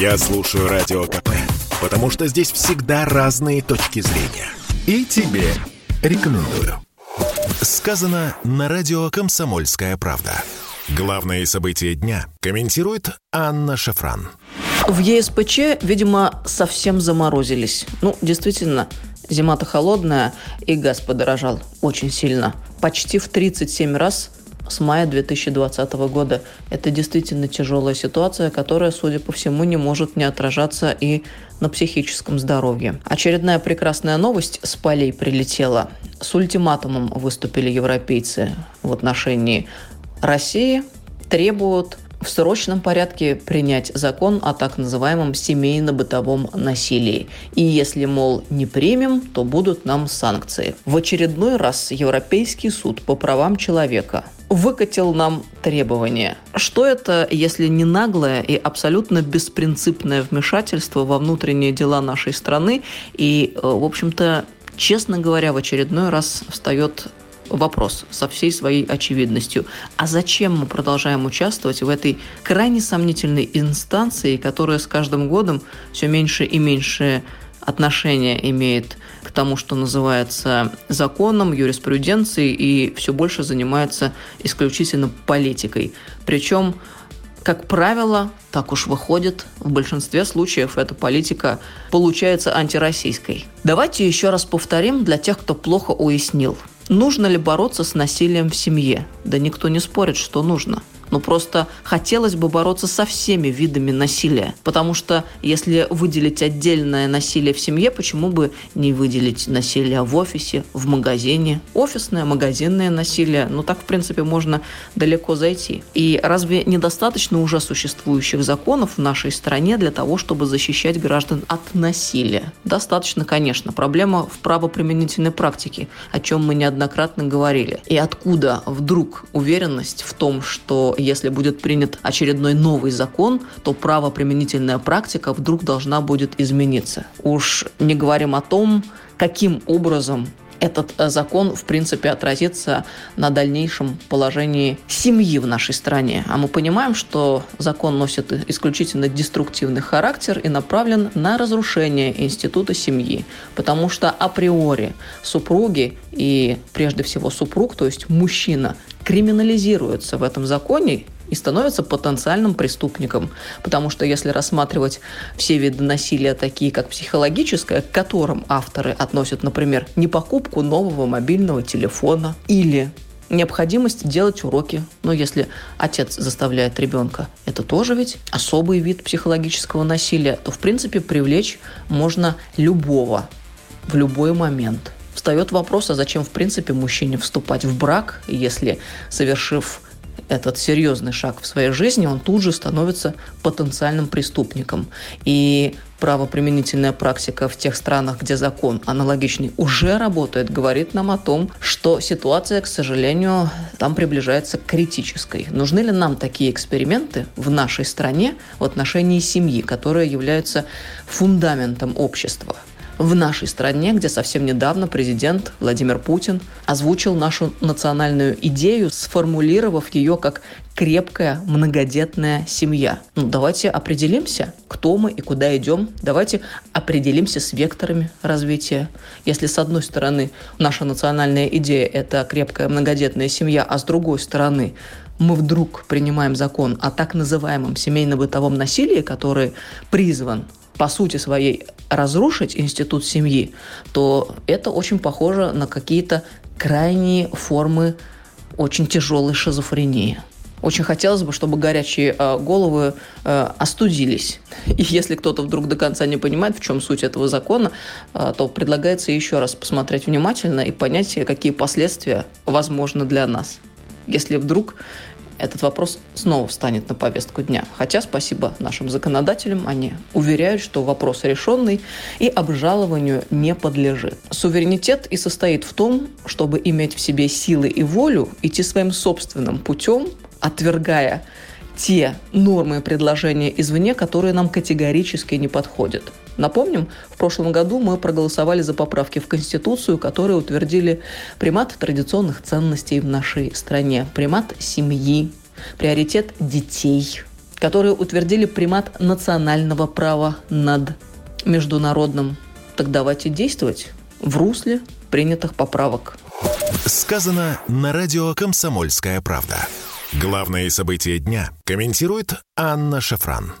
Я слушаю Радио КП, потому что здесь всегда разные точки зрения. И тебе рекомендую. Сказано на радио «Комсомольская правда». Главные события дня комментирует Анна Шафран. В ЕСПЧ, видимо, совсем заморозились. Ну, действительно, зима-то холодная, и газ подорожал очень сильно. Почти в 37 раз с мая 2020 года. Это действительно тяжелая ситуация, которая, судя по всему, не может не отражаться и на психическом здоровье. Очередная прекрасная новость с полей прилетела. С ультиматумом выступили европейцы в отношении России. Требуют в срочном порядке принять закон о так называемом семейно-бытовом насилии. И если, мол, не примем, то будут нам санкции. В очередной раз Европейский суд по правам человека выкатил нам требования. Что это, если не наглое и абсолютно беспринципное вмешательство во внутренние дела нашей страны? И, э, в общем-то, честно говоря, в очередной раз встает вопрос со всей своей очевидностью. А зачем мы продолжаем участвовать в этой крайне сомнительной инстанции, которая с каждым годом все меньше и меньше отношения имеет к тому, что называется законом, юриспруденцией, и все больше занимается исключительно политикой. Причем как правило, так уж выходит, в большинстве случаев эта политика получается антироссийской. Давайте еще раз повторим для тех, кто плохо уяснил. Нужно ли бороться с насилием в семье? Да никто не спорит, что нужно – но просто хотелось бы бороться со всеми видами насилия. Потому что если выделить отдельное насилие в семье, почему бы не выделить насилие в офисе, в магазине? Офисное, магазинное насилие. Ну так, в принципе, можно далеко зайти. И разве недостаточно уже существующих законов в нашей стране для того, чтобы защищать граждан от насилия? Достаточно, конечно. Проблема в правоприменительной практике, о чем мы неоднократно говорили. И откуда вдруг уверенность в том, что если будет принят очередной новый закон, то правоприменительная практика вдруг должна будет измениться. Уж не говорим о том, каким образом этот э, закон, в принципе, отразится на дальнейшем положении семьи в нашей стране. А мы понимаем, что закон носит исключительно деструктивный характер и направлен на разрушение института семьи. Потому что априори супруги и, прежде всего, супруг, то есть мужчина, криминализируется в этом законе и становится потенциальным преступником. Потому что если рассматривать все виды насилия, такие как психологическое, к которым авторы относят, например, не покупку нового мобильного телефона или необходимость делать уроки. Но если отец заставляет ребенка, это тоже ведь особый вид психологического насилия, то, в принципе, привлечь можно любого в любой момент – встает вопрос, а зачем, в принципе, мужчине вступать в брак, если, совершив этот серьезный шаг в своей жизни, он тут же становится потенциальным преступником. И правоприменительная практика в тех странах, где закон аналогичный уже работает, говорит нам о том, что ситуация, к сожалению, там приближается к критической. Нужны ли нам такие эксперименты в нашей стране в отношении семьи, которая является фундаментом общества? В нашей стране, где совсем недавно президент Владимир Путин озвучил нашу национальную идею, сформулировав ее как крепкая многодетная семья. Ну, давайте определимся, кто мы и куда идем. Давайте определимся с векторами развития. Если с одной стороны наша национальная идея – это крепкая многодетная семья, а с другой стороны мы вдруг принимаем закон о так называемом семейно-бытовом насилии, который призван по сути своей разрушить институт семьи, то это очень похоже на какие-то крайние формы очень тяжелой шизофрении. Очень хотелось бы, чтобы горячие э, головы э, остудились. И если кто-то вдруг до конца не понимает, в чем суть этого закона, э, то предлагается еще раз посмотреть внимательно и понять, какие последствия возможны для нас. Если вдруг этот вопрос снова встанет на повестку дня. Хотя спасибо нашим законодателям, они уверяют, что вопрос решенный и обжалованию не подлежит. Суверенитет и состоит в том, чтобы иметь в себе силы и волю, идти своим собственным путем, отвергая те нормы и предложения извне, которые нам категорически не подходят. Напомним, в прошлом году мы проголосовали за поправки в Конституцию, которые утвердили примат традиционных ценностей в нашей стране, примат семьи, приоритет детей. которые утвердили примат национального права над международным. Так давайте действовать в русле принятых поправок. Сказано на радио «Комсомольская правда». Главные события дня комментирует Анна Шафран.